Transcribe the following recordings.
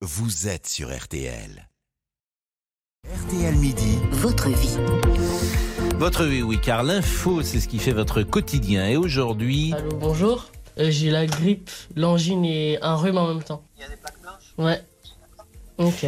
vous êtes sur RTL. RTL Midi, Votre vie. Votre vie, oui, car l'info, c'est ce qui fait votre quotidien. Et aujourd'hui, Allô, bonjour. Euh, J'ai la grippe, l'angine et un rhume en même temps. Il y a des plaques blanches? Ouais. Ok.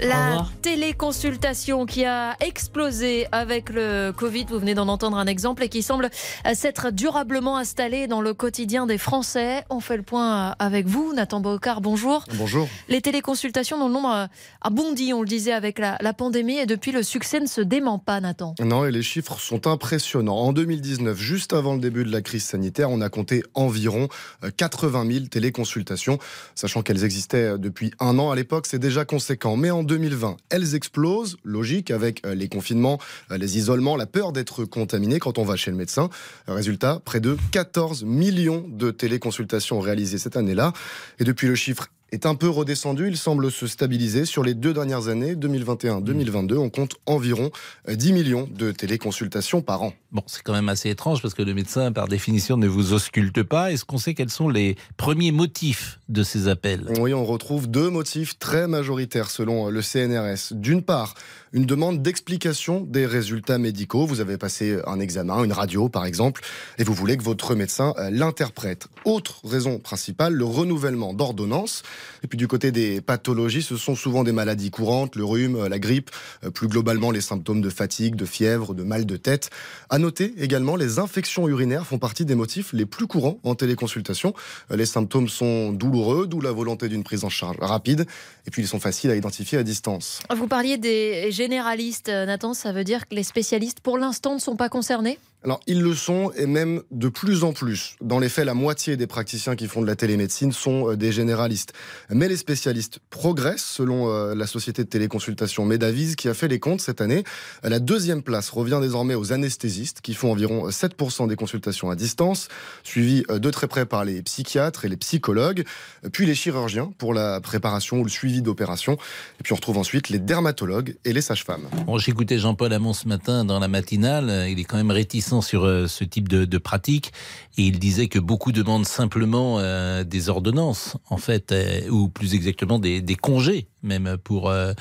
La téléconsultation qui a explosé avec le Covid, vous venez d'en entendre un exemple, et qui semble euh, s'être durablement installée dans le quotidien des Français. On fait le point euh, avec vous, Nathan Bocard, bonjour. Bonjour. Les téléconsultations dont le nombre euh, a bondi, on le disait, avec la, la pandémie, et depuis le succès ne se dément pas, Nathan. Non, et les chiffres sont impressionnants. En 2019, juste avant le début de la crise sanitaire, on a compté environ euh, 80 000 téléconsultations, sachant qu'elles existaient euh, depuis un an à l'époque, c'est déjà conséquent. Mais en 2020, elles explosent, logique, avec euh, les confinements, euh, les isolements, la peur d'être contaminé quand on va chez le médecin. Résultat, près de 14 millions de téléconsultations réalisées cette année-là. Et depuis le chiffre est un peu redescendu, il semble se stabiliser. Sur les deux dernières années, 2021-2022, on compte environ euh, 10 millions de téléconsultations par an. bon, c'est quand même assez étrange parce que le médecin, par définition, ne vous ausculte pas. Est-ce qu'on sait quels sont les premiers motifs de ces appels? Oui, on retrouve deux motifs très majoritaires selon euh, le CNRS. D'une part, une demande d'explication des résultats médicaux. Vous avez passé un examen, une radio par exemple, et vous voulez que votre médecin euh, l'interprète. Autre raison principale, le renouvellement d'ordonnances. Et puis du côté des pathologies, ce sont souvent des maladies courantes, le rhume, euh, la grippe, euh, plus globalement les symptômes de fatigue, de fièvre, de mal de tête. À noter également, les infections urinaires font partie des motifs les plus courants en téléconsultation. Euh, Les symptômes sont douloureux, d'où la volonté d'une prise en charge rapide, et puis ils sont faciles à identifier à distance. Vous parliez des généralistes, Nathan, ça veut dire que les spécialistes, pour l'instant, ne sont pas concernés? Alors, ils le sont, et même de plus en plus. Dans les faits, la moitié des praticiens qui font de la télémédecine sont euh, des généralistes. Mais les spécialistes progressent, selon euh, la société de téléconsultation Medavise, qui a fait les comptes cette année. Euh, La deuxième place revient désormais aux anesthésistes, qui font environ euh, 7% des consultations à distance, suivis euh, de très près par les psychiatres et les psychologues, euh, puis les chirurgiens pour la préparation ou le suivi d'opérations. Et puis on retrouve ensuite les dermatologues et les sages-femmes. Bon, J'écoutais Jean-Paul Hamon ce matin dans la matinale. Euh, Il est quand même réticent sur euh, ce type de, pratique. Et il disait que beaucoup demandent simplement euh, des ordonnances, en fait, euh, ou plus exactement des congés, même pour euh,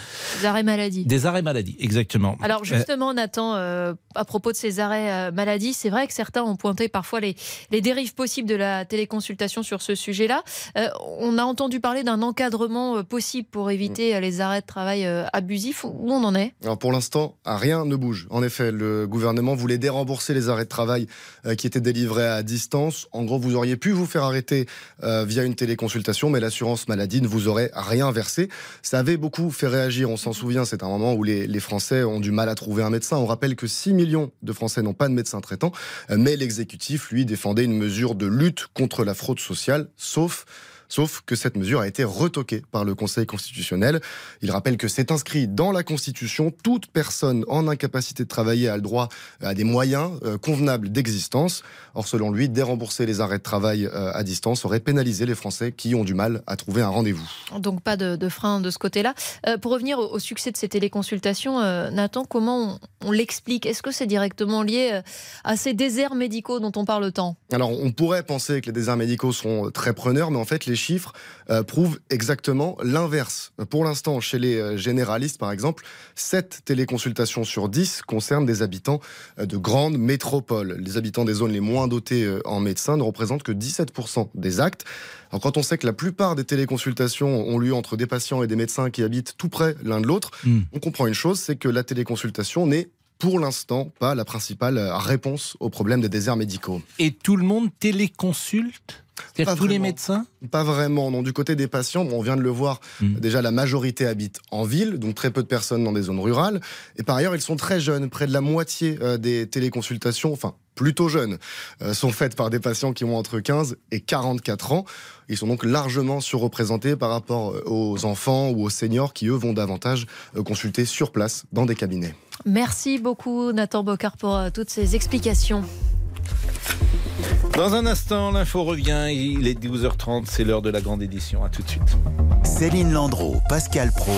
Les arrêts maladie. des arrêts maladie. Exactement. Alors justement, Nathan, euh, à propos de ces arrêts euh, maladie, c'est vrai que certains ont pointé parfois les, les dérives possibles de la téléconsultation sur ce sujet-là. Euh, on a entendu parler d'un encadrement euh, possible pour éviter euh, les arrêts de travail euh, abusifs. Où on en est? Alors pour l'instant, rien ne bouge. En effet, le gouvernement voulait dérembourser les arrêts de travail euh, qui étaient délivrés à distance. En gros, vous auriez pu vous faire arrêter euh, via une téléconsultation, mais l'assurance maladie ne vous aurait rien versé. Ça avait beaucoup fait réagir. On s'en souvient, c'est un moment où les, les Français ont du mal à trouver un médecin. On rappelle que 6 millions de Français n'ont pas de médecin traitant, mais l'exécutif, lui, défendait une mesure de lutte contre la fraude sociale, sauf Sauf que cette mesure a été retoquée par le Conseil constitutionnel. Il rappelle que c'est inscrit dans la Constitution. Toute personne en incapacité de travailler a le droit à des moyens euh, convenables d'existence. Or, selon lui, dérembourser les arrêts de travail euh, à distance aurait pénalisé les Français qui ont du mal à trouver un rendez-vous. Donc pas de, de frein de ce côté-là. Euh, pour revenir au, au succès de ces téléconsultations, euh, Nathan, comment on, on l'explique? Est-ce que c'est directement lié euh, à ces déserts médicaux dont on parle tant? Alors, on pourrait penser que les déserts médicaux sont très preneurs, mais en fait, les chiffres euh, prouvent exactement l'inverse. Pour l'instant, chez les euh, généralistes, par exemple, 7 téléconsultations sur 10 concernent des habitants euh, de grandes métropoles. Les habitants des zones les moins dotés euh, en médecins ne représentent que 17% des actes. Alors, quand on sait que la plupart des téléconsultations ont lieu entre des patients et des médecins qui habitent tout près l'un de l'autre, Hmm. on comprend une chose, c'est que la téléconsultation n'est pour l'instant pas la principale réponse au problème des déserts médicaux. Et tout le monde téléconsulte? C'est-à-dire Pas tous les médecins Pas vraiment, non. Du côté des patients, bon, on vient de le voir, Mm. déjà la majorité habite en ville, donc très peu de personnes dans des zones rurales. Et par ailleurs, ils sont très jeunes. Près de la moitié euh, des téléconsultations, enfin plutôt jeunes, euh, sont faites par des patients qui ont entre 15 et 44 ans. Ils sont donc largement surreprésentés par rapport euh, aux enfants ou aux seniors qui, eux, vont davantage euh, consulter sur place dans des cabinets. Merci beaucoup Nathan Bocard pour euh, toutes ces explications. Dans un instant, l'info revient. Il est 12h30, c'est l'heure de la grande édition. À tout de suite. Céline Landreau, Pascal Pro,